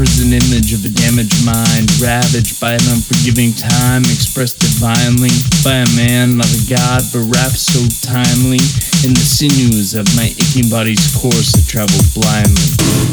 is image of a damaged mind, ravaged by an unforgiving time, expressed divinely by a man, not a god, but wrapped so timely. In the sinews of my aching body's course, that traveled blindly.